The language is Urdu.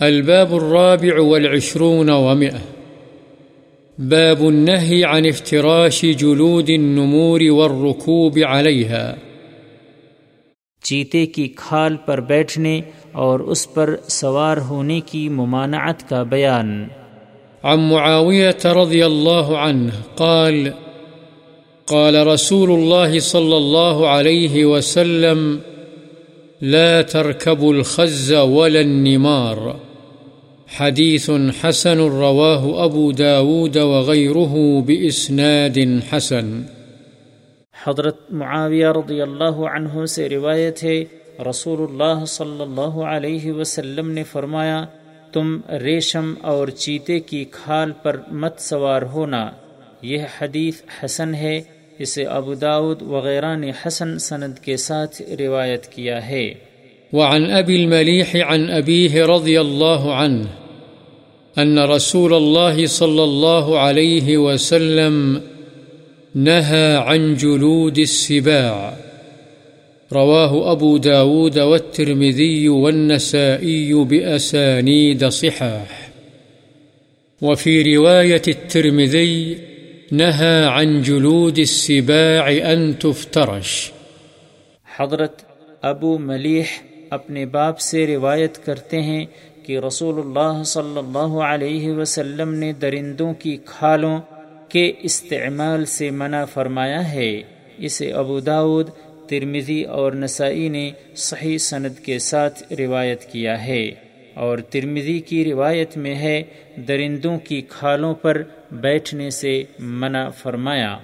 الباب الرابع والعشرون ومئة. باب النهي عن افتراش جلود النمور والركوب عليها. چیتے کی کھال پر بیٹھنے اور اس پر سوار ہونے کی ممانعت کا بیان۔ عن معاوية رضي الله عنه قال قال رسول الله صلى الله عليه وسلم لا تركبوا الخز ولا النمار. حديث حسن رواه أبو داود وغيره بإسناد حسن. حضرت معاویہ رضی اللہ عنہ سے روایت ہے، رسول اللہ صلی اللہ علیہ وسلم نے فرمایا، تم ریشم اور چیتے کی کھال پر مت سوار ہونا۔ یہ حدیث حسن ہے اسے ابو داود وغیرہ نے حسن سند کے ساتھ روایت کیا ہے۔ وعن أبي المليح عن أبيه رضي الله عنه أن رسول الله صلى الله عليه وسلم نهى عن جلود السباع. رواه أبو داود والترمذي والنسائي بأسانيد صحاح. وفي رواية الترمذي نهى عن جلود السباع أن تفترش. حضرت ابو ملیح اپنے باپ سے روایت کرتے ہیں کہ رسول اللہ صلی اللہ علیہ وسلم نے درندوں کی کھالوں کے استعمال سے منع فرمایا ہے۔ اسے ابو داود ترمزی اور نسائی نے صحیح سند کے ساتھ روایت کیا ہے۔ اور ترمزی کی روایت میں ہے درندوں کی کھالوں پر بیٹھنے سے منع فرمایا۔